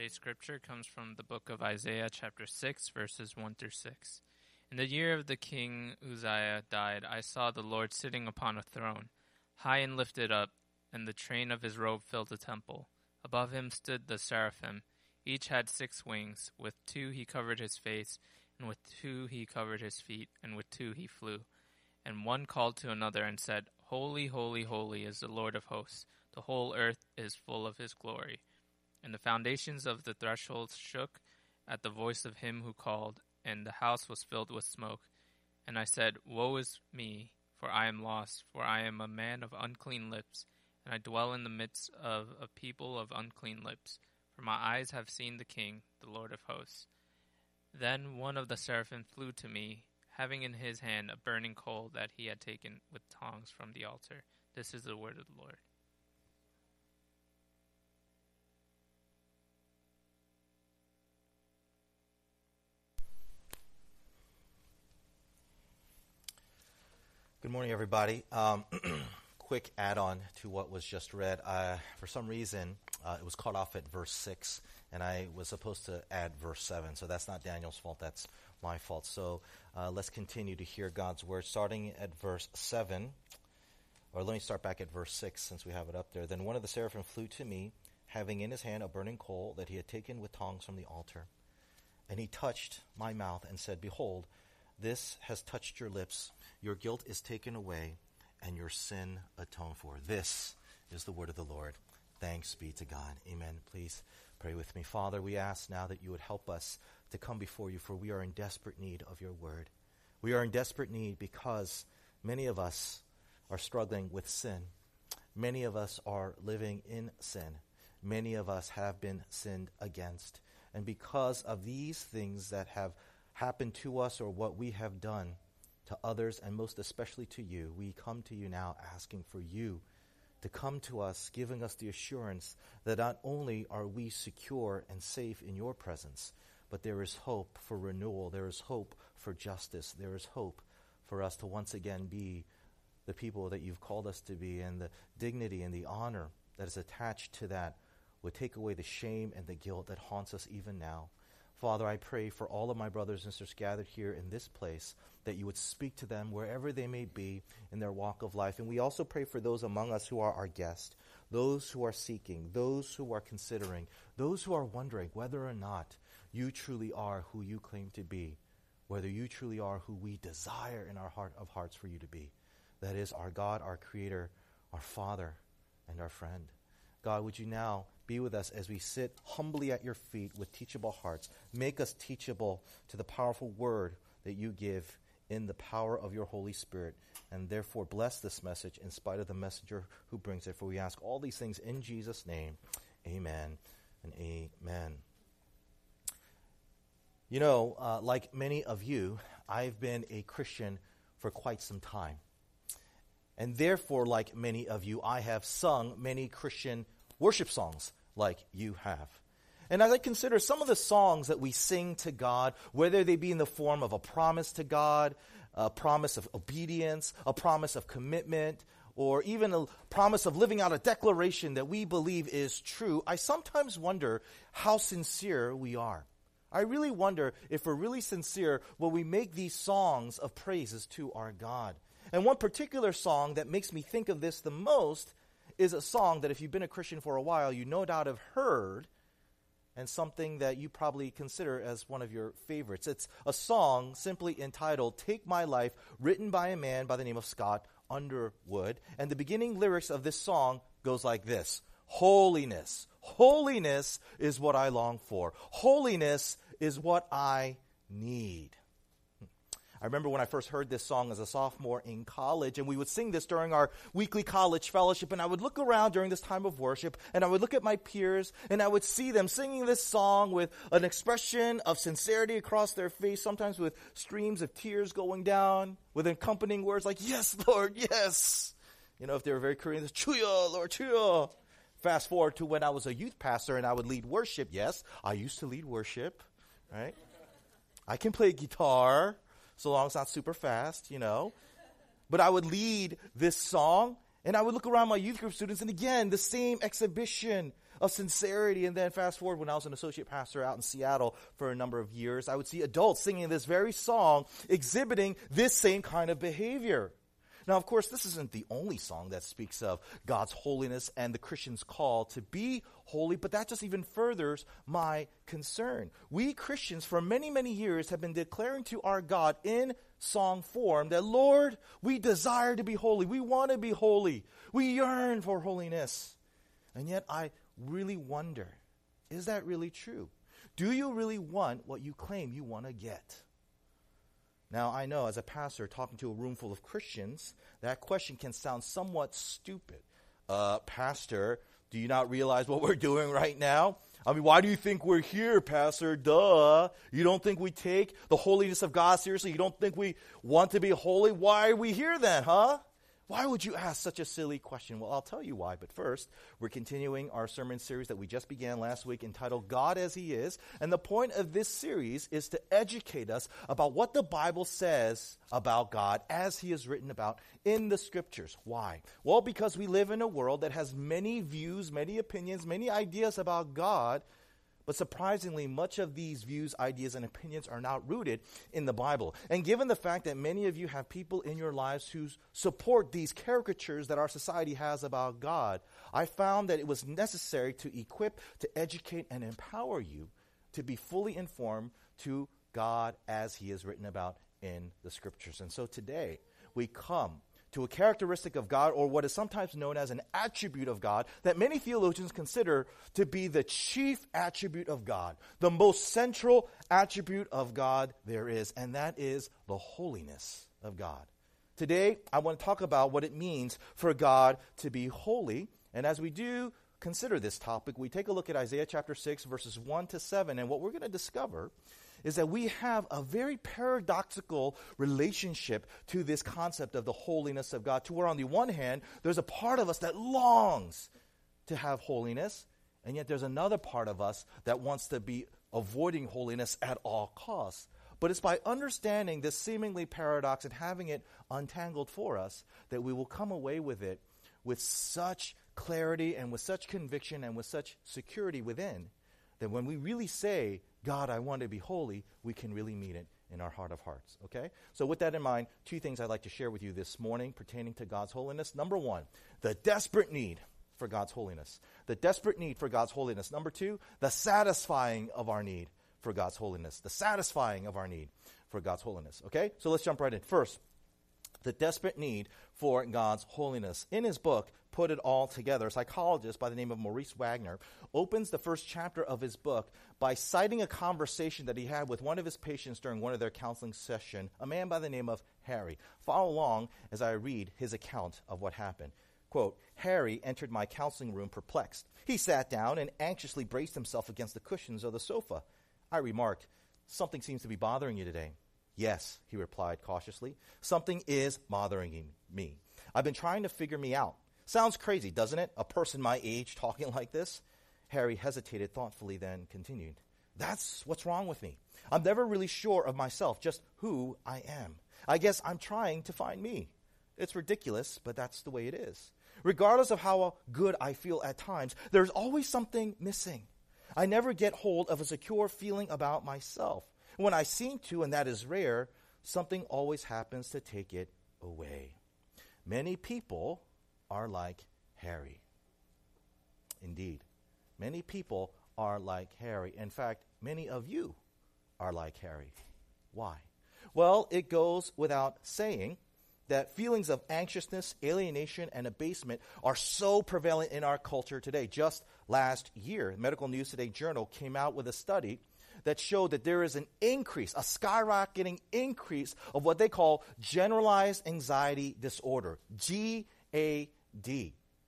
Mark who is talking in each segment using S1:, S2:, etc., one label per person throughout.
S1: Today's scripture comes from the book of Isaiah, chapter 6, verses 1 through 6. In the year of the king Uzziah died, I saw the Lord sitting upon a throne, high and lifted up, and the train of his robe filled the temple. Above him stood the seraphim. Each had six wings. With two he covered his face, and with two he covered his feet, and with two he flew. And one called to another and said, Holy, holy, holy is the Lord of hosts. The whole earth is full of his glory. And the foundations of the thresholds shook at the voice of him who called, and the house was filled with smoke. And I said, Woe is me, for I am lost, for I am a man of unclean lips, and I dwell in the midst of a people of unclean lips. For my eyes have seen the King, the Lord of hosts. Then one of the seraphim flew to me, having in his hand a burning coal that he had taken with tongs from the altar. This is the word of the Lord.
S2: Good morning, everybody. Um, quick add on to what was just read. Uh, for some reason, uh, it was cut off at verse 6, and I was supposed to add verse 7. So that's not Daniel's fault, that's my fault. So uh, let's continue to hear God's word, starting at verse 7. Or let me start back at verse 6 since we have it up there. Then one of the seraphim flew to me, having in his hand a burning coal that he had taken with tongs from the altar. And he touched my mouth and said, Behold, this has touched your lips your guilt is taken away and your sin atoned for. This is the word of the Lord. Thanks be to God. Amen. Please pray with me. Father, we ask now that you would help us to come before you, for we are in desperate need of your word. We are in desperate need because many of us are struggling with sin. Many of us are living in sin. Many of us have been sinned against. And because of these things that have happened to us or what we have done, to others, and most especially to you, we come to you now asking for you to come to us, giving us the assurance that not only are we secure and safe in your presence, but there is hope for renewal, there is hope for justice, there is hope for us to once again be the people that you've called us to be, and the dignity and the honor that is attached to that would take away the shame and the guilt that haunts us even now. Father, I pray for all of my brothers and sisters gathered here in this place that you would speak to them wherever they may be in their walk of life. And we also pray for those among us who are our guests, those who are seeking, those who are considering, those who are wondering whether or not you truly are who you claim to be, whether you truly are who we desire in our heart of hearts for you to be. That is our God, our Creator, our Father, and our friend. God, would you now be with us as we sit humbly at your feet with teachable hearts. Make us teachable to the powerful word that you give in the power of your Holy Spirit. And therefore, bless this message in spite of the messenger who brings it. For we ask all these things in Jesus' name. Amen and amen. You know, uh, like many of you, I've been a Christian for quite some time. And therefore, like many of you, I have sung many Christian worship songs like you have. And as I consider some of the songs that we sing to God, whether they be in the form of a promise to God, a promise of obedience, a promise of commitment, or even a promise of living out a declaration that we believe is true, I sometimes wonder how sincere we are. I really wonder if we're really sincere when we make these songs of praises to our God. And one particular song that makes me think of this the most is a song that if you've been a Christian for a while, you no doubt have heard, and something that you probably consider as one of your favorites. It's a song simply entitled Take My Life, written by a man by the name of Scott Underwood. And the beginning lyrics of this song goes like this Holiness. Holiness is what I long for. Holiness is what I need. I remember when I first heard this song as a sophomore in college, and we would sing this during our weekly college fellowship. And I would look around during this time of worship, and I would look at my peers, and I would see them singing this song with an expression of sincerity across their face, sometimes with streams of tears going down, with accompanying words like, Yes, Lord, yes. You know, if they were very Korean, Chuya, Lord, Chuya. Fast forward to when I was a youth pastor and I would lead worship. Yes, I used to lead worship, right? I can play guitar so long as it's not super fast, you know. But I would lead this song, And I would look around my youth group students, and again, the same exhibition of sincerity. And then fast forward when I was an associate pastor out in Seattle for a number of years, I would see adults singing this very song, exhibiting this same kind of behavior. Now, of course, this isn't the only song that speaks of God's holiness and the Christian's call to be holy, but that just even furthers my concern. We Christians, for many, many years, have been declaring to our God in song form that, Lord, we desire to be holy. We want to be holy. We yearn for holiness. And yet, I really wonder is that really true? Do you really want what you claim you want to get? Now, I know as a pastor talking to a room full of Christians, that question can sound somewhat stupid. Uh, pastor, do you not realize what we're doing right now? I mean, why do you think we're here, Pastor? Duh. You don't think we take the holiness of God seriously? You don't think we want to be holy? Why are we here then, huh? Why would you ask such a silly question? Well, I'll tell you why. But first, we're continuing our sermon series that we just began last week entitled God as He Is. And the point of this series is to educate us about what the Bible says about God as He is written about in the scriptures. Why? Well, because we live in a world that has many views, many opinions, many ideas about God but surprisingly, much of these views, ideas, and opinions are not rooted in the Bible. And given the fact that many of you have people in your lives who support these caricatures that our society has about God, I found that it was necessary to equip, to educate, and empower you to be fully informed to God as He is written about in the Scriptures. And so today, we come to a characteristic of God, or what is sometimes known as an attribute of God, that many theologians consider to be the chief attribute of God, the most central attribute of God there is, and that is the holiness of God. Today, I want to talk about what it means for God to be holy, and as we do consider this topic, we take a look at Isaiah chapter 6, verses 1 to 7, and what we're going to discover is that we have a very paradoxical relationship to this concept of the holiness of God, to where on the one hand, there's a part of us that longs to have holiness, and yet there's another part of us that wants to be avoiding holiness at all costs. But it's by understanding this seemingly paradox and having it untangled for us that we will come away with it with such clarity and with such conviction and with such security within that when we really say God, I want to be holy, we can really mean it in our heart of hearts. Okay? So, with that in mind, two things I'd like to share with you this morning pertaining to God's holiness. Number one, the desperate need for God's holiness. The desperate need for God's holiness. Number two, the satisfying of our need for God's holiness. The satisfying of our need for God's holiness. Okay? So, let's jump right in. First, the desperate need for God's holiness. In his book, Put It All Together, a psychologist by the name of Maurice Wagner opens the first chapter of his book by citing a conversation that he had with one of his patients during one of their counseling session, a man by the name of Harry. Follow along as I read his account of what happened. Quote, Harry entered my counseling room perplexed. He sat down and anxiously braced himself against the cushions of the sofa. I remarked, Something seems to be bothering you today. Yes, he replied cautiously. Something is bothering me. I've been trying to figure me out. Sounds crazy, doesn't it? A person my age talking like this? Harry hesitated thoughtfully, then continued. That's what's wrong with me. I'm never really sure of myself, just who I am. I guess I'm trying to find me. It's ridiculous, but that's the way it is. Regardless of how good I feel at times, there's always something missing. I never get hold of a secure feeling about myself. When I seem to, and that is rare, something always happens to take it away. Many people are like Harry. Indeed, many people are like Harry. In fact, many of you are like Harry. Why? Well, it goes without saying that feelings of anxiousness, alienation, and abasement are so prevalent in our culture today. Just last year, Medical News Today Journal came out with a study that showed that there is an increase, a skyrocketing increase of what they call generalized anxiety disorder, GAD.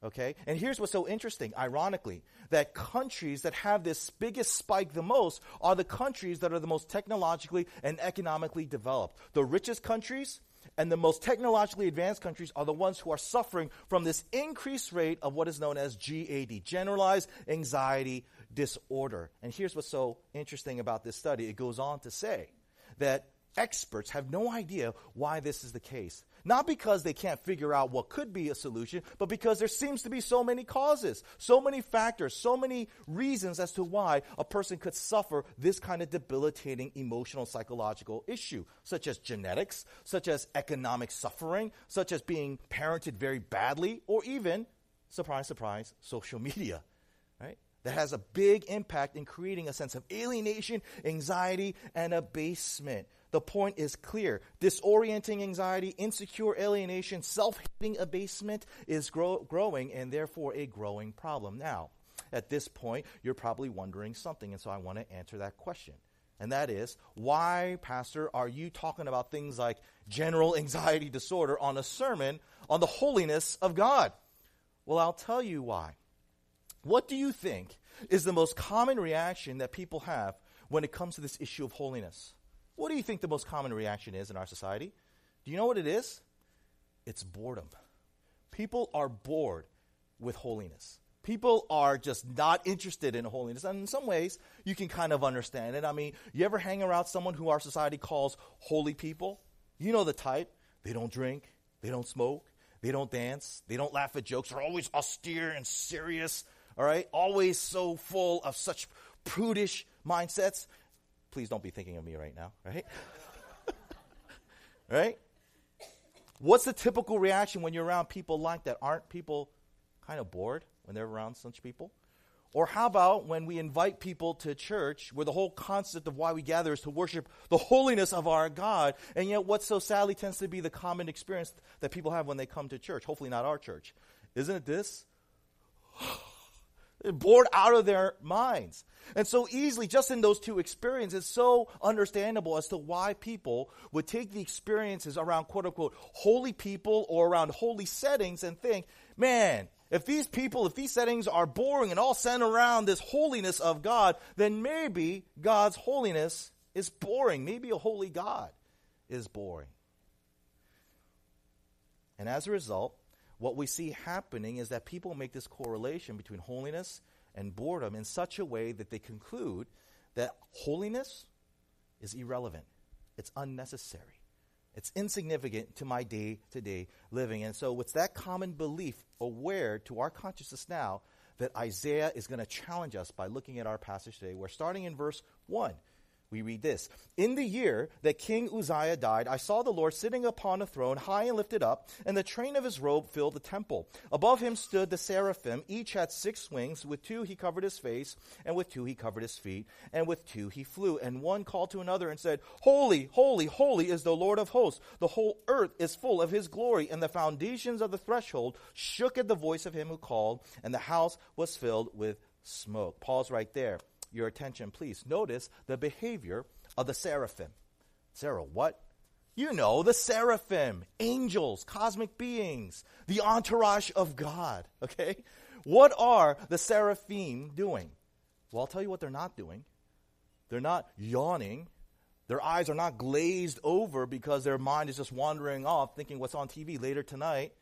S2: Okay? And here's what's so interesting, ironically, that countries that have this biggest spike the most are the countries that are the most technologically and economically developed. The richest countries and the most technologically advanced countries are the ones who are suffering from this increased rate of what is known as GAD, generalized anxiety disorder. And here's what's so interesting about this study it goes on to say that experts have no idea why this is the case. Not because they can't figure out what could be a solution, but because there seems to be so many causes, so many factors, so many reasons as to why a person could suffer this kind of debilitating emotional psychological issue, such as genetics, such as economic suffering, such as being parented very badly, or even, surprise, surprise, social media, right? That has a big impact in creating a sense of alienation, anxiety, and abasement. The point is clear. Disorienting anxiety, insecure alienation, self hating abasement is grow- growing and therefore a growing problem. Now, at this point, you're probably wondering something, and so I want to answer that question. And that is, why, Pastor, are you talking about things like general anxiety disorder on a sermon on the holiness of God? Well, I'll tell you why. What do you think is the most common reaction that people have when it comes to this issue of holiness? What do you think the most common reaction is in our society? Do you know what it is? It's boredom. People are bored with holiness. People are just not interested in holiness. And in some ways, you can kind of understand it. I mean, you ever hang around someone who our society calls holy people? You know the type. They don't drink, they don't smoke, they don't dance, they don't laugh at jokes. They're always austere and serious, all right? Always so full of such prudish mindsets. Please don't be thinking of me right now, right? right? What's the typical reaction when you're around people like that? Aren't people kind of bored when they're around such people? Or how about when we invite people to church where the whole concept of why we gather is to worship the holiness of our God, and yet what so sadly tends to be the common experience that people have when they come to church? Hopefully, not our church. Isn't it this? Bored out of their minds. And so easily, just in those two experiences, so understandable as to why people would take the experiences around quote unquote holy people or around holy settings and think, man, if these people, if these settings are boring and all centered around this holiness of God, then maybe God's holiness is boring. Maybe a holy God is boring. And as a result, what we see happening is that people make this correlation between holiness and boredom in such a way that they conclude that holiness is irrelevant, it's unnecessary. It's insignificant to my day to day living. And so, it's that common belief aware to our consciousness now that Isaiah is going to challenge us by looking at our passage today. We're starting in verse 1 we read this In the year that King Uzziah died, I saw the Lord sitting upon a throne, high and lifted up, and the train of his robe filled the temple. Above him stood the seraphim. Each had six wings. With two he covered his face, and with two he covered his feet, and with two he flew. And one called to another and said, Holy, holy, holy is the Lord of hosts. The whole earth is full of his glory. And the foundations of the threshold shook at the voice of him who called, and the house was filled with smoke. Pause right there your attention, please. Notice the behavior of the seraphim. Sarah, what? You know, the seraphim, angels, cosmic beings, the entourage of God, okay? What are the seraphim doing? Well, I'll tell you what they're not doing. They're not yawning. Their eyes are not glazed over because their mind is just wandering off thinking what's on TV later tonight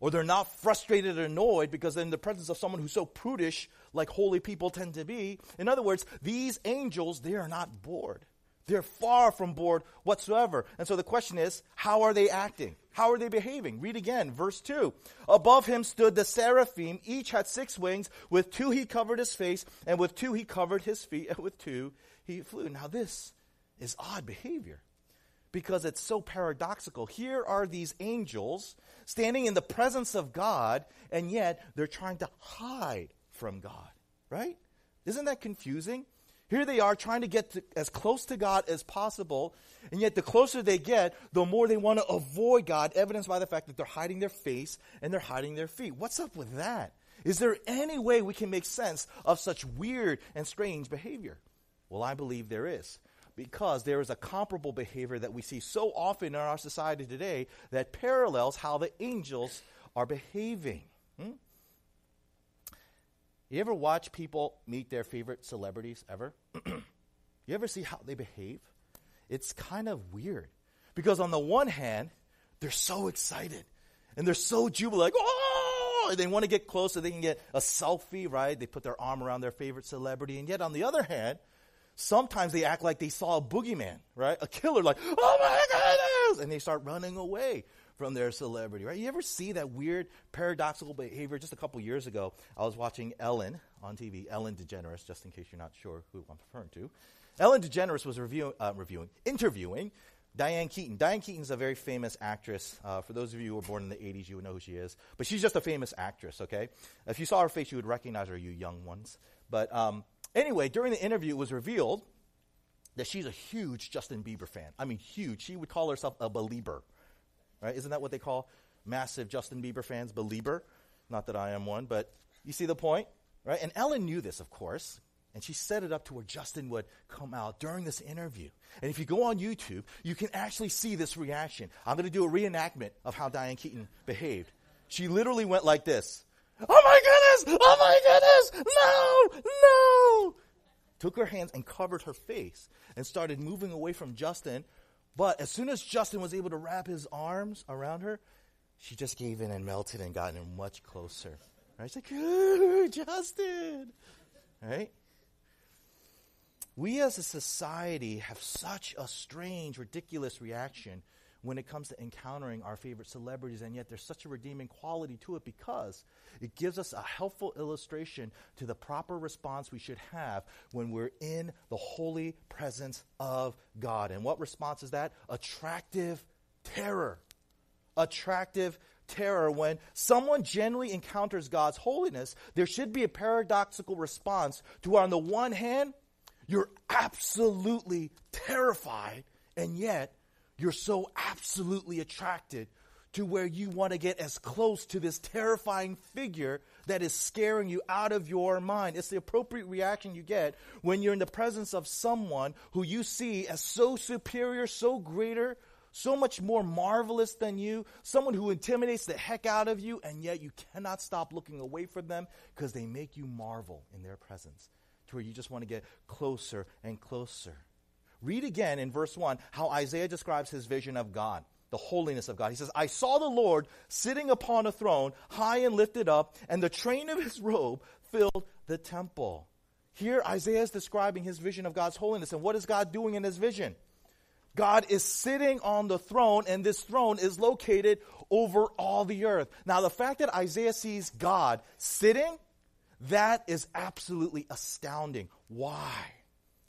S2: or they're not frustrated or annoyed because they're in the presence of someone who's so prudish, like holy people tend to be. In other words, these angels, they are not bored. They're far from bored whatsoever. And so the question is, how are they acting? How are they behaving? Read again, verse 2. Above him stood the seraphim. Each had six wings. With two he covered his face, and with two he covered his feet, and with two he flew. Now, this is odd behavior because it's so paradoxical. Here are these angels standing in the presence of God, and yet they're trying to hide from God, right? Isn't that confusing? Here they are trying to get to, as close to God as possible, and yet the closer they get, the more they want to avoid God, evidenced by the fact that they're hiding their face and they're hiding their feet. What's up with that? Is there any way we can make sense of such weird and strange behavior? Well, I believe there is because there is a comparable behavior that we see so often in our society today that parallels how the angels are behaving. You ever watch people meet their favorite celebrities ever? you ever see how they behave? It's kind of weird. Because on the one hand, they're so excited and they're so jubilant, like, oh, they want to get close so they can get a selfie, right? They put their arm around their favorite celebrity. And yet, on the other hand, Sometimes they act like they saw a boogeyman, right? A killer, like, oh my goodness! And they start running away from their celebrity, right? You ever see that weird paradoxical behavior? Just a couple years ago, I was watching Ellen on TV, Ellen DeGeneres, just in case you're not sure who I'm referring to. Ellen DeGeneres was review, uh, reviewing, interviewing Diane Keaton. Diane Keaton's a very famous actress. Uh, for those of you who were born in the 80s, you would know who she is. But she's just a famous actress, okay? If you saw her face, you would recognize her, you young ones. But um, anyway, during the interview, it was revealed that she's a huge Justin Bieber fan. I mean, huge. She would call herself a believer, right? Isn't that what they call massive Justin Bieber fans? Belieber. Not that I am one, but you see the point, right? And Ellen knew this, of course, and she set it up to where Justin would come out during this interview. And if you go on YouTube, you can actually see this reaction. I'm going to do a reenactment of how Diane Keaton behaved. She literally went like this Oh my goodness! Oh my goodness! No! No! Took her hands and covered her face and started moving away from Justin. But as soon as Justin was able to wrap his arms around her, she just gave in and melted and got in much closer. Right? She's like, Justin! Right? We as a society have such a strange, ridiculous reaction when it comes to encountering our favorite celebrities, and yet there's such a redeeming quality to it because it gives us a helpful illustration to the proper response we should have when we're in the holy presence of God. And what response is that? Attractive terror. Attractive terror. When someone generally encounters God's holiness, there should be a paradoxical response to, on the one hand, you're absolutely terrified, and yet you're so absolutely attracted to where you want to get as close to this terrifying figure that is scaring you out of your mind. It's the appropriate reaction you get when you're in the presence of someone who you see as so superior, so greater, so much more marvelous than you, someone who intimidates the heck out of you, and yet you cannot stop looking away from them because they make you marvel in their presence to where you just want to get closer and closer. Read again in verse 1 how Isaiah describes his vision of God, the holiness of God. He says, I saw the Lord sitting upon a throne, high and lifted up, and the train of his robe filled the temple. Here, Isaiah is describing his vision of God's holiness. And what is God doing in his vision? God is sitting on the throne, and this throne is located over all the earth. Now, the fact that Isaiah sees God sitting that is absolutely astounding. Why?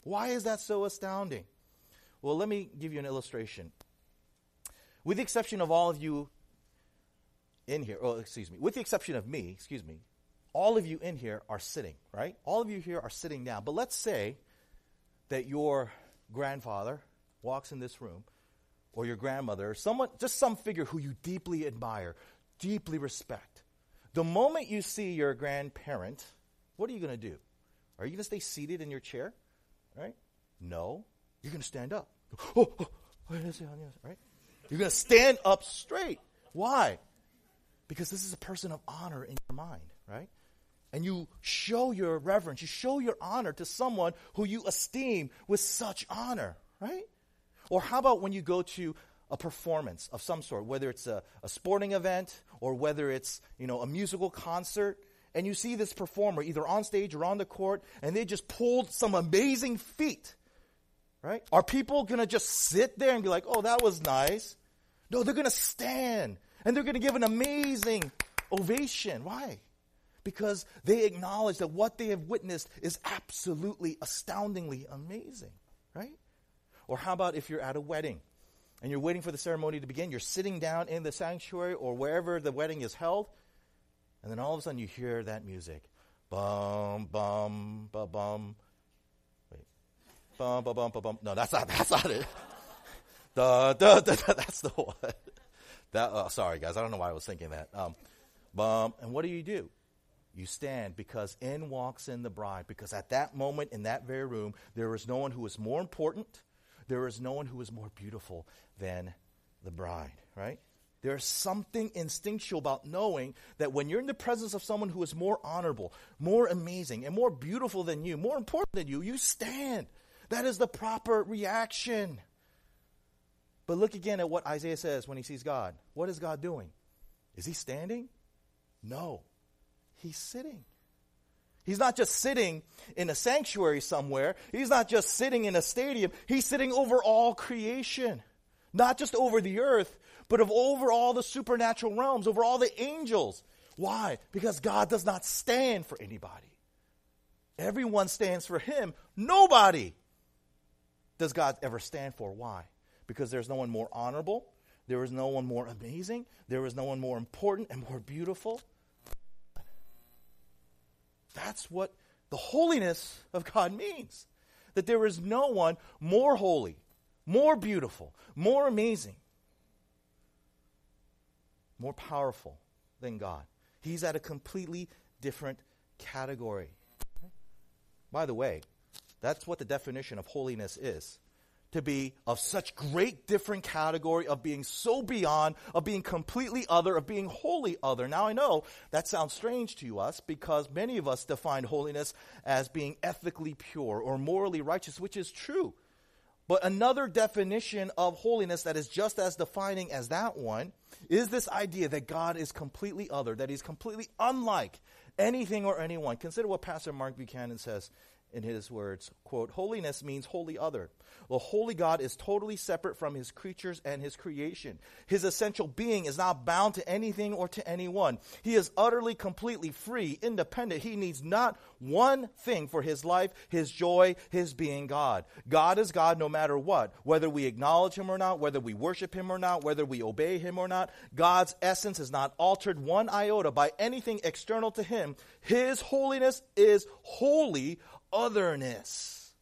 S2: Why is that so astounding? Well, let me give you an illustration. With the exception of all of you in here, oh, excuse me, with the exception of me, excuse me, all of you in here are sitting, right? All of you here are sitting down. But let's say that your grandfather walks in this room, or your grandmother, or someone, just some figure who you deeply admire, deeply respect the moment you see your grandparent, what are you going to do? Are you going to stay seated in your chair? Right? No. You're going to stand up. Oh, oh, oh right? You're going to stand up straight. Why? Because this is a person of honor in your mind, right? And you show your reverence, you show your honor to someone who you esteem with such honor, right? Or how about when you go to a performance of some sort, whether it's a, a sporting event or whether it's you know a musical concert, and you see this performer either on stage or on the court, and they just pulled some amazing feat. Right? Are people gonna just sit there and be like, "Oh, that was nice"? No, they're gonna stand and they're gonna give an amazing ovation. Why? Because they acknowledge that what they have witnessed is absolutely astoundingly amazing, right? Or how about if you're at a wedding and you're waiting for the ceremony to begin. You're sitting down in the sanctuary or wherever the wedding is held, and then all of a sudden you hear that music. Bum, bum, ba bum. Wait. Bum, ba bum, ba bum. No, that's not, that's not it. da, da, da, da, that's the one. That, oh, sorry, guys. I don't know why I was thinking that. Um, bum, and what do you do? You stand because in walks in the bride. Because at that moment, in that very room, there is no one who is more important there is no one who is more beautiful than the bride, right? There's something instinctual about knowing that when you're in the presence of someone who is more honorable, more amazing, and more beautiful than you, more important than you, you stand. That is the proper reaction. But look again at what Isaiah says when he sees God. What is God doing? Is he standing? No. He's sitting. He's not just sitting in a sanctuary somewhere. He's not just sitting in a stadium. He's sitting over all creation. not just over the earth, but of over all the supernatural realms, over all the angels. Why? Because God does not stand for anybody. Everyone stands for him. Nobody does God ever stand for. Why? Because there's no one more honorable, there is no one more amazing, there is no one more important and more beautiful. That's what the holiness of God means. That there is no one more holy, more beautiful, more amazing, more powerful than God. He's at a completely different category. By the way, that's what the definition of holiness is. To be of such great different category, of being so beyond, of being completely other, of being wholly other. Now I know that sounds strange to you, us because many of us define holiness as being ethically pure or morally righteous, which is true. But another definition of holiness that is just as defining as that one is this idea that God is completely other, that he's completely unlike anything or anyone. Consider what Pastor Mark Buchanan says in his words, quote, holiness means wholly other. The holy God is totally separate from his creatures and his creation. His essential being is not bound to anything or to anyone. He is utterly, completely free, independent. He needs not one thing for his life, his joy, his being God. God is God no matter what. Whether we acknowledge him or not, whether we worship him or not, whether we obey him or not, God's essence is not altered one iota by anything external to him. His holiness is wholly otherness.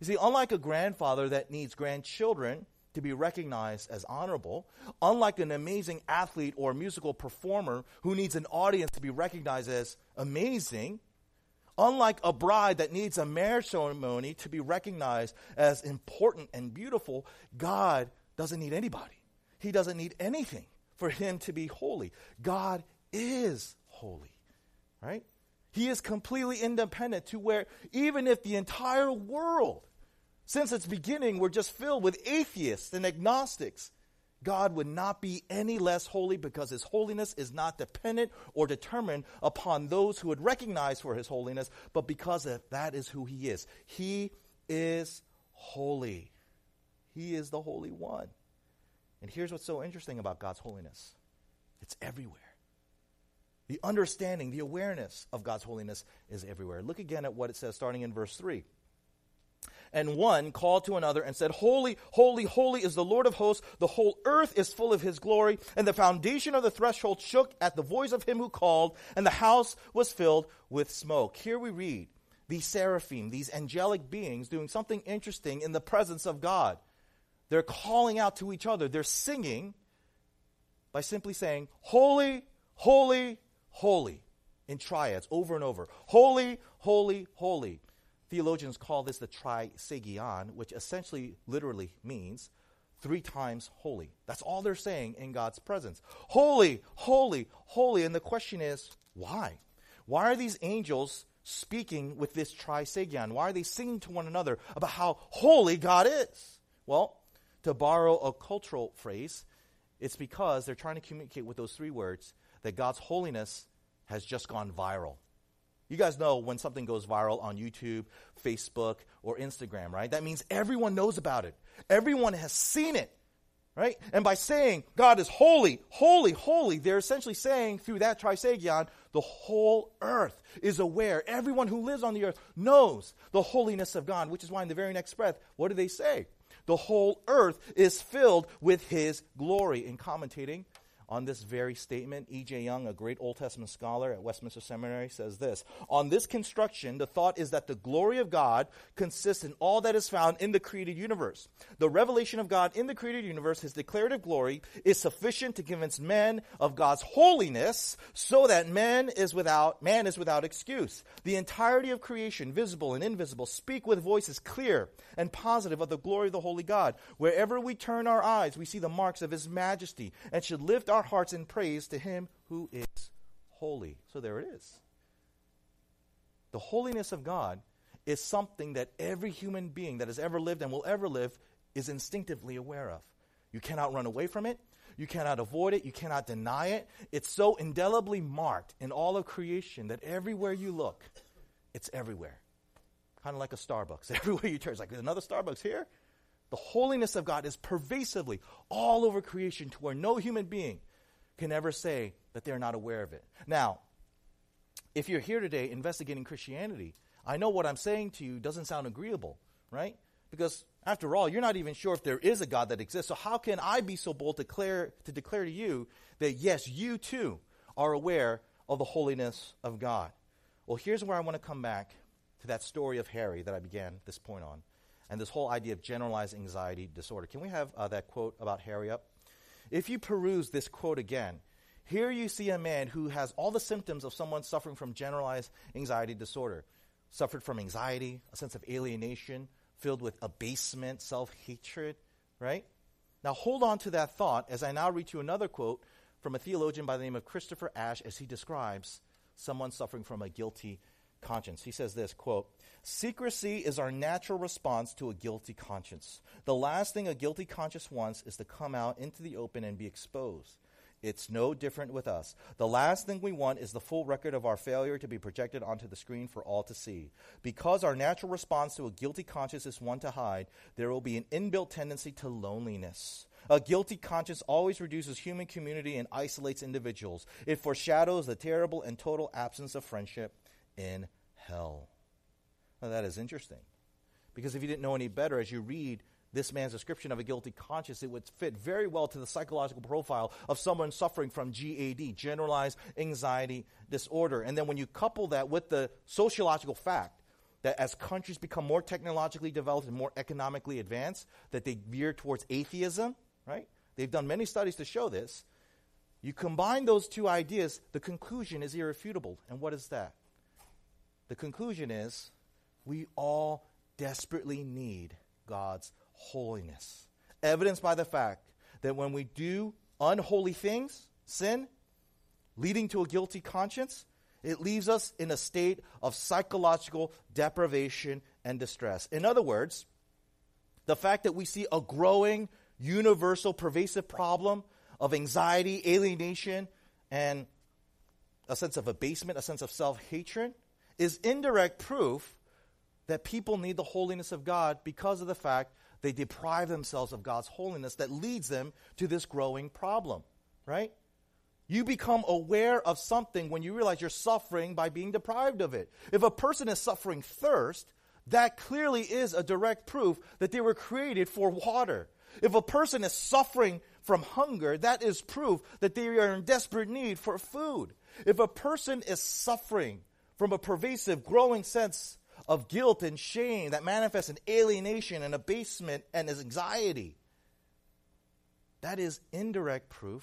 S2: You see, unlike a grandfather that needs grandchildren to be recognized as honorable, unlike an amazing athlete or musical performer who needs an audience to be recognized as amazing, unlike a bride that needs a marriage ceremony to be recognized as important and beautiful, God doesn't need anybody. He doesn't need anything for him to be holy. God is holy, right? He is completely independent to where even if the entire world, since its beginning, were just filled with atheists and agnostics, God would not be any less holy because his holiness is not dependent or determined upon those who would recognize for his holiness, but because that is who he is. He is holy. He is the Holy One. And here's what's so interesting about God's holiness it's everywhere. The understanding, the awareness of God's holiness is everywhere. Look again at what it says starting in verse 3. And one called to another and said, Holy, holy, holy is the Lord of hosts. The whole earth is full of his glory. And the foundation of the threshold shook at the voice of him who called, and the house was filled with smoke. Here we read these seraphim, these angelic beings, doing something interesting in the presence of God. They're calling out to each other. They're singing by simply saying, Holy, holy, holy in triads over and over. Holy, holy, holy. Theologians call this the trisagion, which essentially literally means three times holy. That's all they're saying in God's presence. Holy, holy, holy. And the question is, why? Why are these angels speaking with this trisagion? Why are they singing to one another about how holy God is? Well, to borrow a cultural phrase, it's because they're trying to communicate with those three words that God's holiness has just gone viral. You guys know when something goes viral on YouTube, Facebook, or Instagram, right? That means everyone knows about it. Everyone has seen it, right? And by saying God is holy, holy, holy, they're essentially saying through that trisagion, the whole earth is aware. Everyone who lives on the earth knows the holiness of God, which is why in the very next breath, what do they say? The whole earth is filled with his glory. In commentating on this very statement, E.J. Young, a great Old Testament scholar at Westminster Seminary, says this On this construction, the thought is that the glory of God consists in all that is found in the created universe. The revelation of God in the created universe, his declarative glory, is sufficient to convince men of God's holiness so that man is without, man is without excuse. The entirety of creation, visible and invisible, speak with voices clear and positive of the glory of the holy God. Wherever we turn our eyes, we see the marks of his majesty and should lift our hearts in praise to him who is holy. So there it is. The holiness of God is something that every human being that has ever lived and will ever live is instinctively aware of. You cannot run away from it. You cannot avoid it. You cannot deny it. It's so indelibly marked in all of creation that everywhere you look, it's everywhere. Kind of like a Starbucks. Everywhere you turn, it's like, there's another Starbucks here. The holiness of God is pervasively all over creation to where no human being can ever say that they're not aware of it. Now, if you're here today investigating Christianity, I know what I'm saying to you doesn't sound agreeable, right? Because after all, you're not even sure if there is a God that exists. So how can I be so bold to declare to declare to you that yes, you too are aware of the holiness of God? Well, here's where I want to come back to that story of Harry that I began this point on, and this whole idea of generalized anxiety disorder. Can we have uh, that quote about Harry up? If you peruse this quote again, here you see a man who has all the symptoms of someone suffering from generalized anxiety disorder. Suffered from anxiety, a sense of alienation, filled with abasement, self hatred, right? Now hold on to that thought as I now read you another quote from a theologian by the name of Christopher Ash as he describes someone suffering from a guilty conscience. He says this quote, Secrecy is our natural response to a guilty conscience. The last thing a guilty conscience wants is to come out into the open and be exposed. It's no different with us. The last thing we want is the full record of our failure to be projected onto the screen for all to see. Because our natural response to a guilty conscience is one to hide, there will be an inbuilt tendency to loneliness. A guilty conscience always reduces human community and isolates individuals. It foreshadows the terrible and total absence of friendship in hell. Now, that is interesting. Because if you didn't know any better, as you read this man's description of a guilty conscience, it would fit very well to the psychological profile of someone suffering from GAD, generalized anxiety disorder. And then when you couple that with the sociological fact that as countries become more technologically developed and more economically advanced, that they veer towards atheism, right? They've done many studies to show this. You combine those two ideas, the conclusion is irrefutable. And what is that? The conclusion is we all desperately need God's holiness. Evidenced by the fact that when we do unholy things, sin, leading to a guilty conscience, it leaves us in a state of psychological deprivation and distress. In other words, the fact that we see a growing, universal, pervasive problem of anxiety, alienation, and a sense of abasement, a sense of self hatred, is indirect proof that people need the holiness of God because of the fact they deprive themselves of God's holiness that leads them to this growing problem, right? You become aware of something when you realize you're suffering by being deprived of it. If a person is suffering thirst, that clearly is a direct proof that they were created for water. If a person is suffering from hunger, that is proof that they are in desperate need for food. If a person is suffering from a pervasive, growing sense of guilt and shame that manifests in alienation and abasement and anxiety. That is indirect proof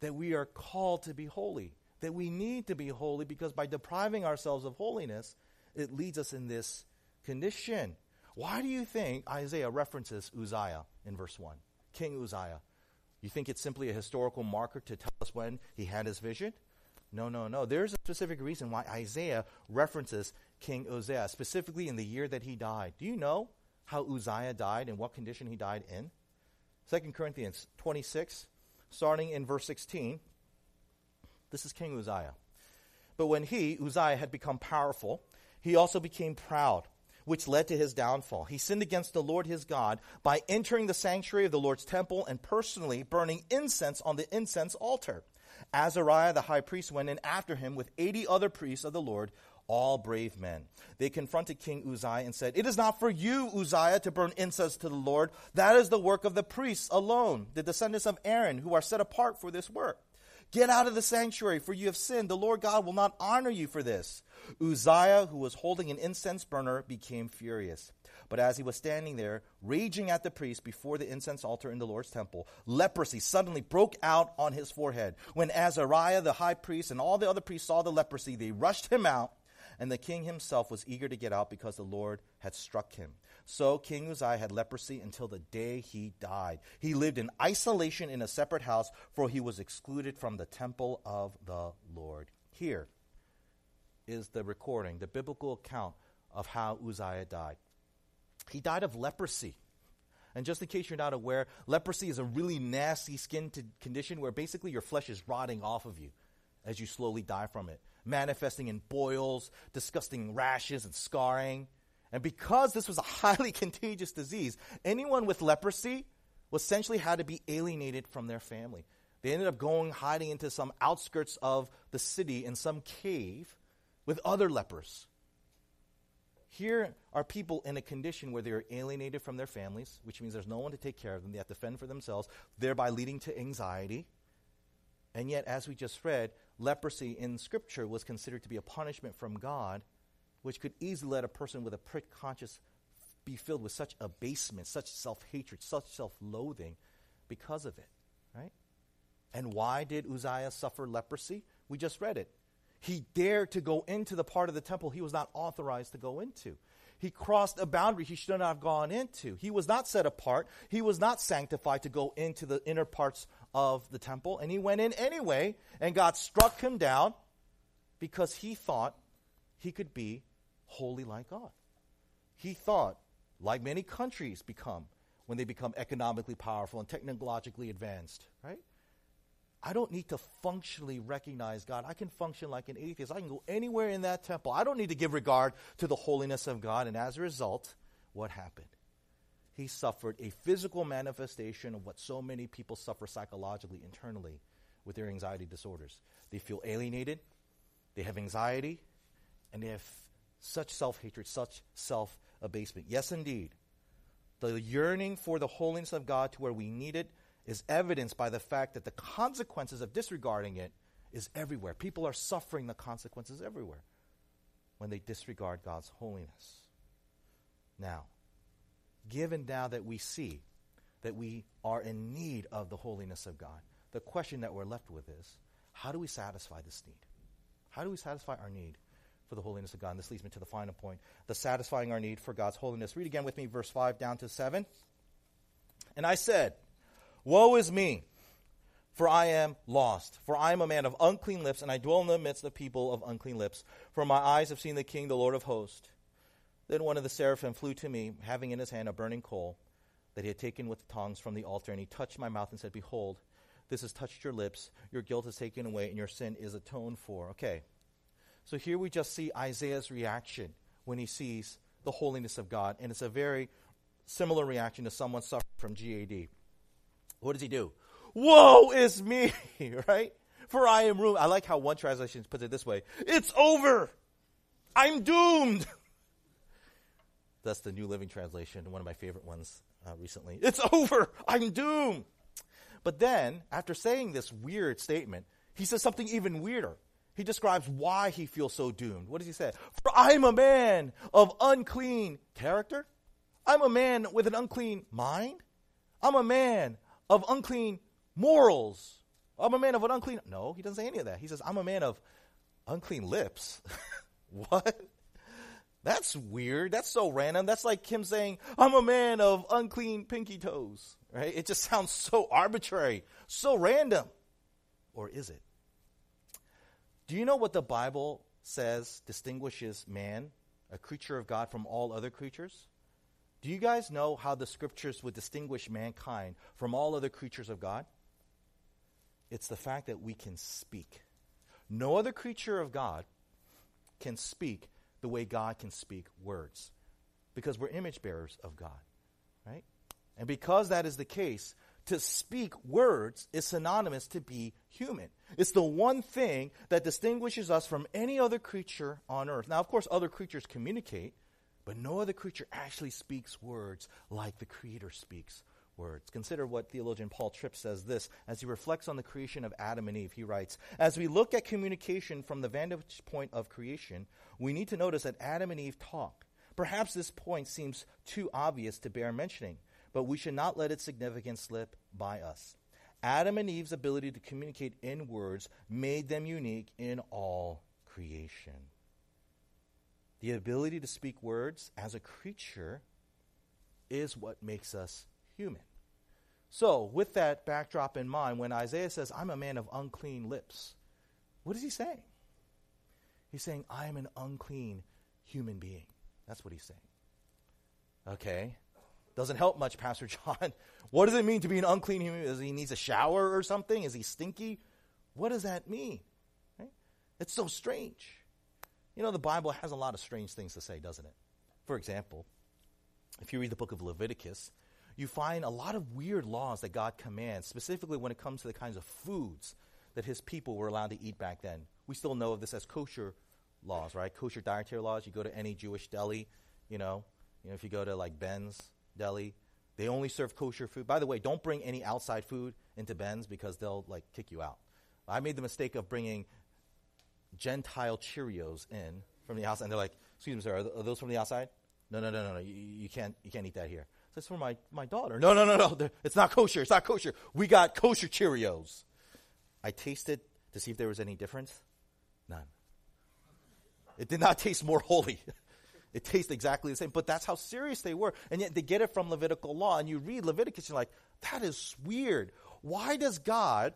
S2: that we are called to be holy, that we need to be holy because by depriving ourselves of holiness, it leads us in this condition. Why do you think Isaiah references Uzziah in verse 1? King Uzziah. You think it's simply a historical marker to tell us when he had his vision? No, no, no. There's a specific reason why Isaiah references King Uzziah, specifically in the year that he died. Do you know how Uzziah died and what condition he died in? 2 Corinthians 26, starting in verse 16. This is King Uzziah. But when he, Uzziah, had become powerful, he also became proud, which led to his downfall. He sinned against the Lord his God by entering the sanctuary of the Lord's temple and personally burning incense on the incense altar. Azariah the high priest went in after him with 80 other priests of the Lord all brave men. They confronted King Uzziah and said, It is not for you, Uzziah, to burn incense to the Lord. That is the work of the priests alone, the descendants of Aaron, who are set apart for this work. Get out of the sanctuary, for you have sinned. The Lord God will not honor you for this. Uzziah, who was holding an incense burner, became furious. But as he was standing there, raging at the priest before the incense altar in the Lord's temple, leprosy suddenly broke out on his forehead. When Azariah, the high priest, and all the other priests saw the leprosy, they rushed him out and the king himself was eager to get out because the Lord had struck him. So King Uzziah had leprosy until the day he died. He lived in isolation in a separate house, for he was excluded from the temple of the Lord. Here is the recording, the biblical account of how Uzziah died. He died of leprosy. And just in case you're not aware, leprosy is a really nasty skin condition where basically your flesh is rotting off of you as you slowly die from it manifesting in boils, disgusting rashes, and scarring. And because this was a highly contagious disease, anyone with leprosy essentially had to be alienated from their family. They ended up going hiding into some outskirts of the city in some cave with other lepers. Here are people in a condition where they're alienated from their families, which means there's no one to take care of them. They have to fend for themselves, thereby leading to anxiety. And yet, as we just read, leprosy in Scripture was considered to be a punishment from God, which could easily let a person with a prick conscience be filled with such abasement, such self hatred, such self loathing because of it, right? And why did Uzziah suffer leprosy? We just read it. He dared to go into the part of the temple he was not authorized to go into. He crossed a boundary he should not have gone into. He was not set apart. He was not sanctified to go into the inner parts of the temple. And he went in anyway, and God struck him down because he thought he could be holy like God. He thought, like many countries become when they become economically powerful and technologically advanced, right? I don't need to functionally recognize God. I can function like an atheist. I can go anywhere in that temple. I don't need to give regard to the holiness of God. And as a result, what happened? He suffered a physical manifestation of what so many people suffer psychologically, internally, with their anxiety disorders. They feel alienated, they have anxiety, and they have such self hatred, such self abasement. Yes, indeed. The yearning for the holiness of God to where we need it is evidenced by the fact that the consequences of disregarding it is everywhere. People are suffering the consequences everywhere when they disregard God's holiness. Now, given now that we see that we are in need of the holiness of God, the question that we're left with is how do we satisfy this need? How do we satisfy our need for the holiness of God? And this leads me to the final point the satisfying our need for God's holiness. Read again with me, verse 5 down to 7. And I said, Woe is me, for I am lost. For I am a man of unclean lips, and I dwell in the midst of people of unclean lips. For my eyes have seen the King, the Lord of hosts. Then one of the seraphim flew to me, having in his hand a burning coal that he had taken with tongs from the altar, and he touched my mouth and said, Behold, this has touched your lips, your guilt is taken away, and your sin is atoned for. Okay. So here we just see Isaiah's reaction when he sees the holiness of God, and it's a very similar reaction to someone suffering from GAD. What does he do? Woe is me, right? For I am ruined. I like how one translation puts it this way It's over. I'm doomed. That's the New Living Translation, one of my favorite ones uh, recently. It's over. I'm doomed. But then, after saying this weird statement, he says something even weirder. He describes why he feels so doomed. What does he say? For I'm a man of unclean character. I'm a man with an unclean mind. I'm a man of unclean morals. I'm a man of an unclean. No, he doesn't say any of that. He says, I'm a man of unclean lips. what? That's weird. That's so random. That's like him saying, I'm a man of unclean pinky toes. Right? It just sounds so arbitrary, so random. Or is it? Do you know what the Bible says distinguishes man, a creature of God, from all other creatures? Do you guys know how the scriptures would distinguish mankind from all other creatures of God? It's the fact that we can speak. No other creature of God can speak the way God can speak words because we're image bearers of God, right? And because that is the case, to speak words is synonymous to be human. It's the one thing that distinguishes us from any other creature on earth. Now, of course, other creatures communicate, but no other creature actually speaks words like the Creator speaks words. Consider what theologian Paul Tripp says this as he reflects on the creation of Adam and Eve. He writes As we look at communication from the vantage point of creation, we need to notice that Adam and Eve talk. Perhaps this point seems too obvious to bear mentioning, but we should not let its significance slip by us. Adam and Eve's ability to communicate in words made them unique in all creation. The ability to speak words as a creature is what makes us human. So, with that backdrop in mind, when Isaiah says, I'm a man of unclean lips, what is he saying? He's saying, I am an unclean human being. That's what he's saying. Okay. Doesn't help much, Pastor John. What does it mean to be an unclean human? Does he needs a shower or something? Is he stinky? What does that mean? Right? It's so strange. You know, the Bible has a lot of strange things to say, doesn't it? For example, if you read the book of Leviticus, you find a lot of weird laws that God commands, specifically when it comes to the kinds of foods that his people were allowed to eat back then. We still know of this as kosher laws, right? Kosher dietary laws. You go to any Jewish deli, you know, you know, if you go to like Ben's deli, they only serve kosher food. By the way, don't bring any outside food into Ben's because they'll like kick you out. I made the mistake of bringing Gentile Cheerios in from the outside, and they're like, "Excuse me, sir, are, those from the outside?" No, no, no, no, no. You, you can't, you can't eat that here. It's for my, my daughter. No, no, no, no. It's not kosher. It's not kosher. We got kosher Cheerios. I tasted to see if there was any difference. None. It did not taste more holy. It tastes exactly the same, but that's how serious they were. And yet they get it from Levitical law. And you read Leviticus, you're like, that is weird. Why does God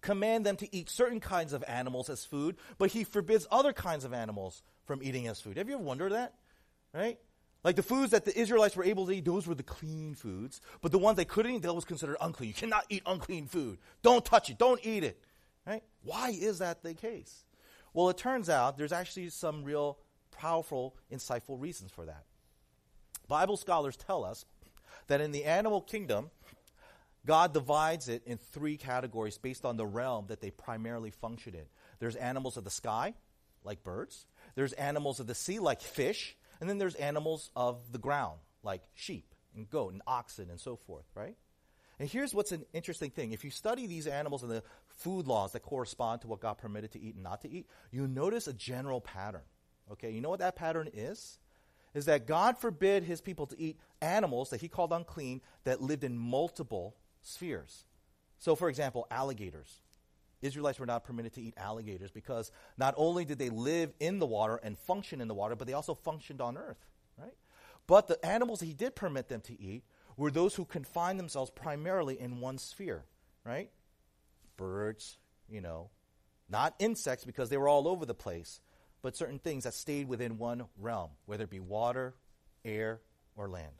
S2: command them to eat certain kinds of animals as food, but he forbids other kinds of animals from eating as food? Have you ever wondered that? Right? Like the foods that the Israelites were able to eat, those were the clean foods. But the ones they couldn't eat, that was considered unclean. You cannot eat unclean food. Don't touch it. Don't eat it. Right? Why is that the case? Well, it turns out there's actually some real powerful, insightful reasons for that. Bible scholars tell us that in the animal kingdom, God divides it in three categories based on the realm that they primarily function in. There's animals of the sky, like birds. There's animals of the sea, like fish. And then there's animals of the ground, like sheep and goat and oxen and so forth, right? And here's what's an interesting thing. If you study these animals and the food laws that correspond to what God permitted to eat and not to eat, you notice a general pattern. Okay, you know what that pattern is? Is that God forbid his people to eat animals that he called unclean that lived in multiple spheres. So, for example, alligators. Israelites were not permitted to eat alligators because not only did they live in the water and function in the water, but they also functioned on earth, right? But the animals he did permit them to eat were those who confined themselves primarily in one sphere, right? Birds, you know, not insects because they were all over the place, but certain things that stayed within one realm, whether it be water, air, or land.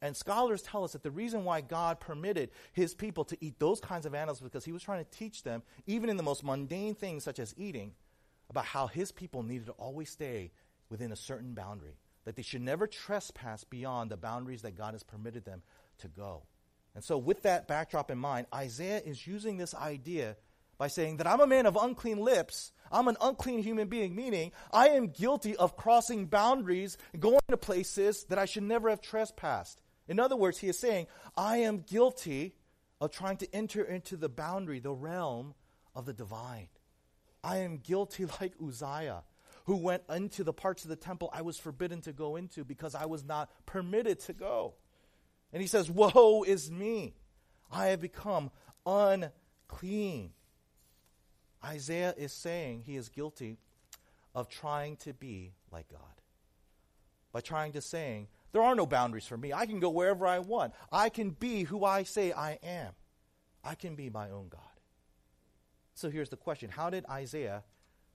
S2: And scholars tell us that the reason why God permitted his people to eat those kinds of animals was because he was trying to teach them, even in the most mundane things such as eating, about how his people needed to always stay within a certain boundary, that they should never trespass beyond the boundaries that God has permitted them to go. And so, with that backdrop in mind, Isaiah is using this idea by saying that I'm a man of unclean lips I'm an unclean human being, meaning I am guilty of crossing boundaries, going to places that I should never have trespassed. In other words, he is saying, I am guilty of trying to enter into the boundary, the realm of the divine. I am guilty like Uzziah, who went into the parts of the temple I was forbidden to go into because I was not permitted to go. And he says, Woe is me! I have become unclean. Isaiah is saying he is guilty of trying to be like God. By trying to saying, there are no boundaries for me. I can go wherever I want. I can be who I say I am. I can be my own God. So here's the question How did Isaiah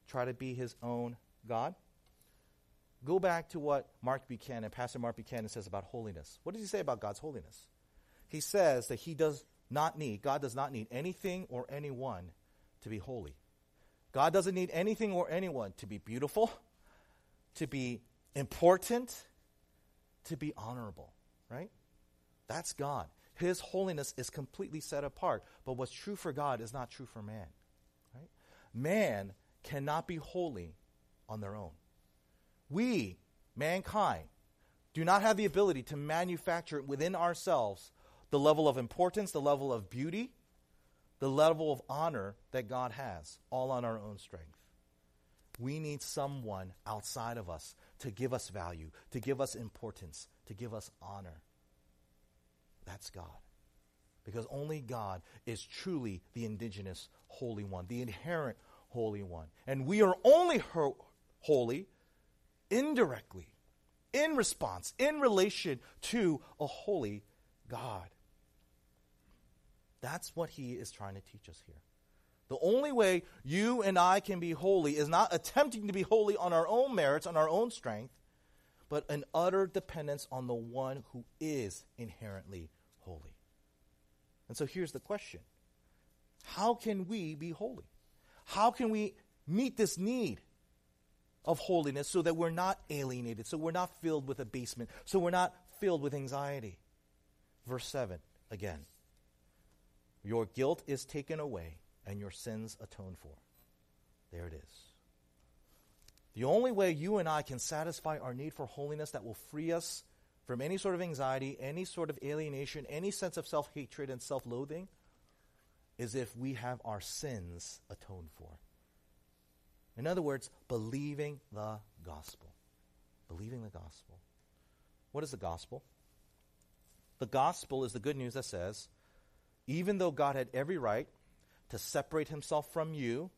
S2: try to be his own God? Go back to what Mark Buchanan, Pastor Mark Buchanan says about holiness. What does he say about God's holiness? He says that he does not need, God does not need anything or anyone to be holy. God doesn't need anything or anyone to be beautiful, to be important, to be honorable, right? That's God. His holiness is completely set apart. But what's true for God is not true for man. Right? Man cannot be holy on their own. We, mankind, do not have the ability to manufacture within ourselves the level of importance, the level of beauty, the level of honor that God has, all on our own strength. We need someone outside of us to give us value, to give us importance, to give us honor. That's God. Because only God is truly the indigenous Holy One, the inherent Holy One. And we are only holy indirectly, in response, in relation to a holy God. That's what he is trying to teach us here. The only way you and I can be holy is not attempting to be holy on our own merits, on our own strength, but an utter dependence on the one who is inherently holy. And so here's the question How can we be holy? How can we meet this need? of holiness so that we're not alienated, so we're not filled with abasement, so we're not filled with anxiety. Verse 7 again. Your guilt is taken away and your sins atoned for. There it is. The only way you and I can satisfy our need for holiness that will free us from any sort of anxiety, any sort of alienation, any sense of self hatred and self loathing is if we have our sins atoned for. In other words, believing the gospel. Believing the gospel. What is the gospel? The gospel is the good news that says, even though God had every right to separate himself from you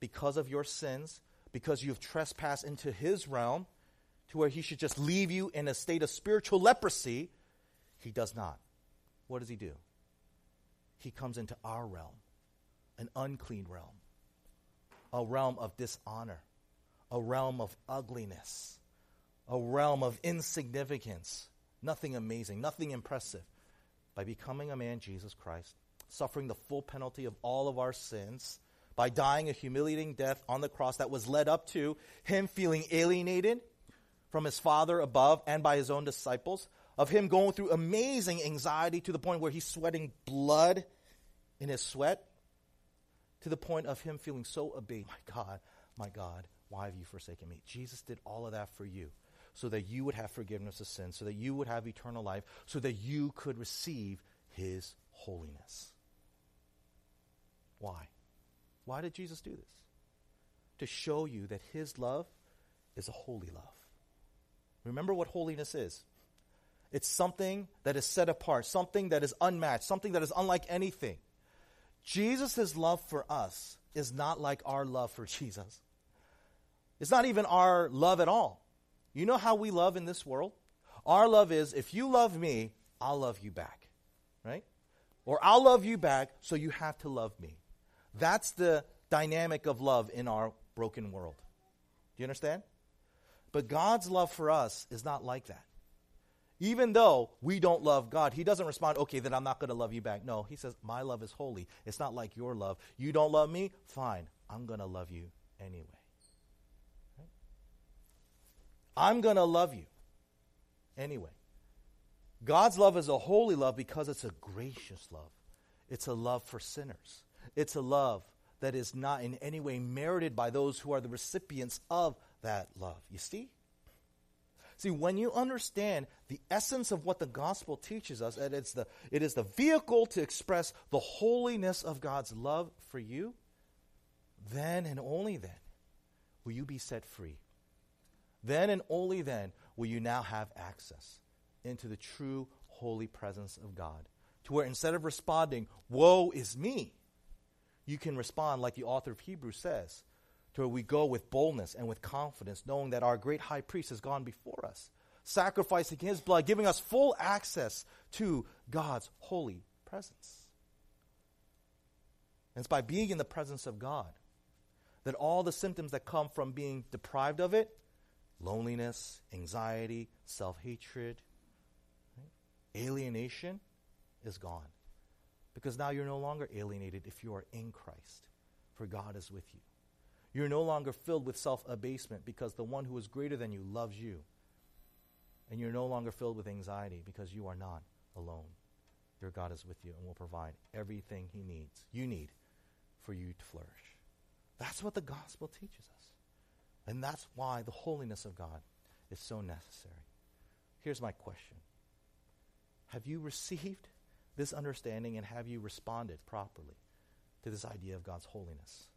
S2: because of your sins, because you've trespassed into his realm, to where he should just leave you in a state of spiritual leprosy, he does not. What does he do? He comes into our realm, an unclean realm, a realm of dishonor, a realm of ugliness, a realm of insignificance, nothing amazing, nothing impressive. By becoming a man, Jesus Christ, suffering the full penalty of all of our sins, by dying a humiliating death on the cross that was led up to him feeling alienated from his father above and by his own disciples, of him going through amazing anxiety to the point where he's sweating blood in his sweat, to the point of him feeling so abased. My God, my God, why have you forsaken me? Jesus did all of that for you so that you would have forgiveness of sins, so that you would have eternal life, so that you could receive his holiness. Why? Why did Jesus do this? To show you that his love is a holy love. Remember what holiness is it's something that is set apart, something that is unmatched, something that is unlike anything. Jesus' love for us is not like our love for Jesus. It's not even our love at all. You know how we love in this world? Our love is if you love me, I'll love you back. Right? Or I'll love you back, so you have to love me. That's the dynamic of love in our broken world. Do you understand? But God's love for us is not like that. Even though we don't love God, He doesn't respond, okay, then I'm not going to love you back. No, He says, my love is holy. It's not like your love. You don't love me? Fine. I'm going to love you anyway. Right? I'm going to love you anyway. God's love is a holy love because it's a gracious love. It's a love for sinners. It's a love that is not in any way merited by those who are the recipients of that love. You see? See, when you understand the essence of what the gospel teaches us, that it's the, it is the vehicle to express the holiness of God's love for you, then and only then will you be set free. Then and only then will you now have access into the true holy presence of God. To where instead of responding, Woe is me, you can respond like the author of Hebrews says, to where we go with boldness and with confidence, knowing that our great high priest has gone before us, sacrificing his blood, giving us full access to God's holy presence. And it's by being in the presence of God that all the symptoms that come from being deprived of it loneliness, anxiety, self hatred, alienation is gone. Because now you're no longer alienated if you are in Christ, for God is with you. You're no longer filled with self abasement because the one who is greater than you loves you. And you're no longer filled with anxiety because you are not alone. Your God is with you and will provide everything he needs, you need, for you to flourish. That's what the gospel teaches us. And that's why the holiness of God is so necessary. Here's my question Have you received this understanding and have you responded properly to this idea of God's holiness?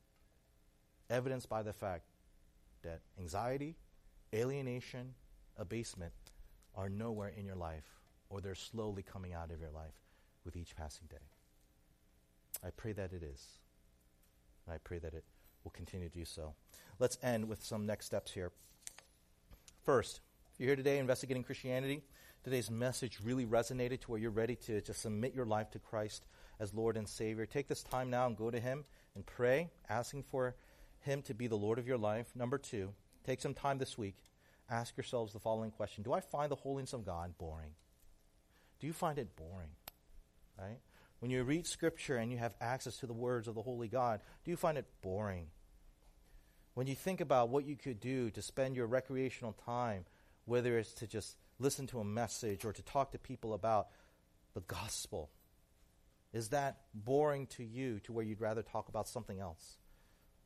S2: evidenced by the fact that anxiety, alienation, abasement are nowhere in your life, or they're slowly coming out of your life with each passing day. I pray that it is. And I pray that it will continue to do so. Let's end with some next steps here. First, if you're here today investigating Christianity, today's message really resonated to where you're ready to, to submit your life to Christ as Lord and Savior. Take this time now and go to Him and pray, asking for him to be the Lord of your life. Number two, take some time this week. Ask yourselves the following question Do I find the holiness of God boring? Do you find it boring? Right? When you read Scripture and you have access to the words of the Holy God, do you find it boring? When you think about what you could do to spend your recreational time, whether it's to just listen to a message or to talk to people about the gospel, is that boring to you to where you'd rather talk about something else?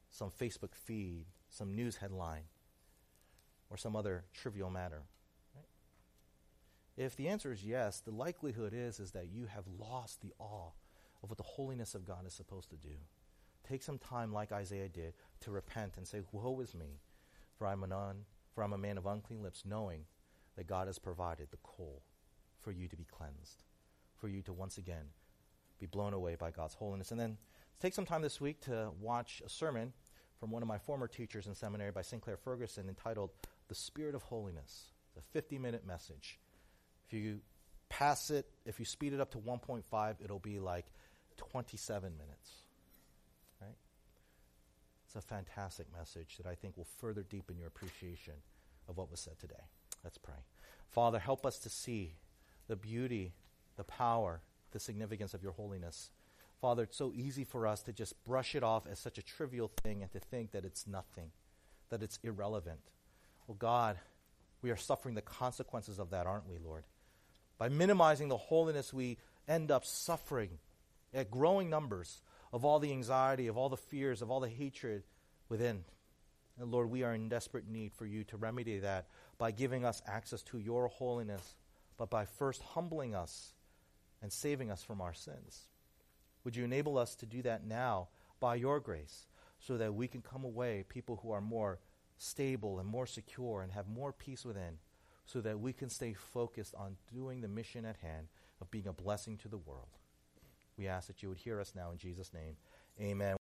S2: Some Facebook feed, some news headline, or some other trivial matter? Right? If the answer is yes, the likelihood is, is that you have lost the awe of what the holiness of God is supposed to do. Take some time, like Isaiah did, to repent and say, Woe is me, for I'm, an un, for I'm a man of unclean lips, knowing that God has provided the coal for you to be cleansed, for you to once again be blown away by God's holiness. And then take some time this week to watch a sermon from one of my former teachers in seminary by Sinclair Ferguson entitled The Spirit of Holiness. It's a 50 minute message. If you pass it, if you speed it up to 1.5, it'll be like 27 minutes. Right? It's a fantastic message that I think will further deepen your appreciation of what was said today. Let's pray. Father, help us to see the beauty, the power, the significance of your holiness. Father, it's so easy for us to just brush it off as such a trivial thing and to think that it's nothing, that it's irrelevant. Well, God, we are suffering the consequences of that, aren't we, Lord? By minimizing the holiness, we end up suffering at growing numbers of all the anxiety, of all the fears, of all the hatred within. And Lord, we are in desperate need for you to remedy that by giving us access to your holiness, but by first humbling us and saving us from our sins. Would you enable us to do that now by your grace so that we can come away people who are more stable and more secure and have more peace within so that we can stay focused on doing the mission at hand of being a blessing to the world? We ask that you would hear us now in Jesus' name. Amen.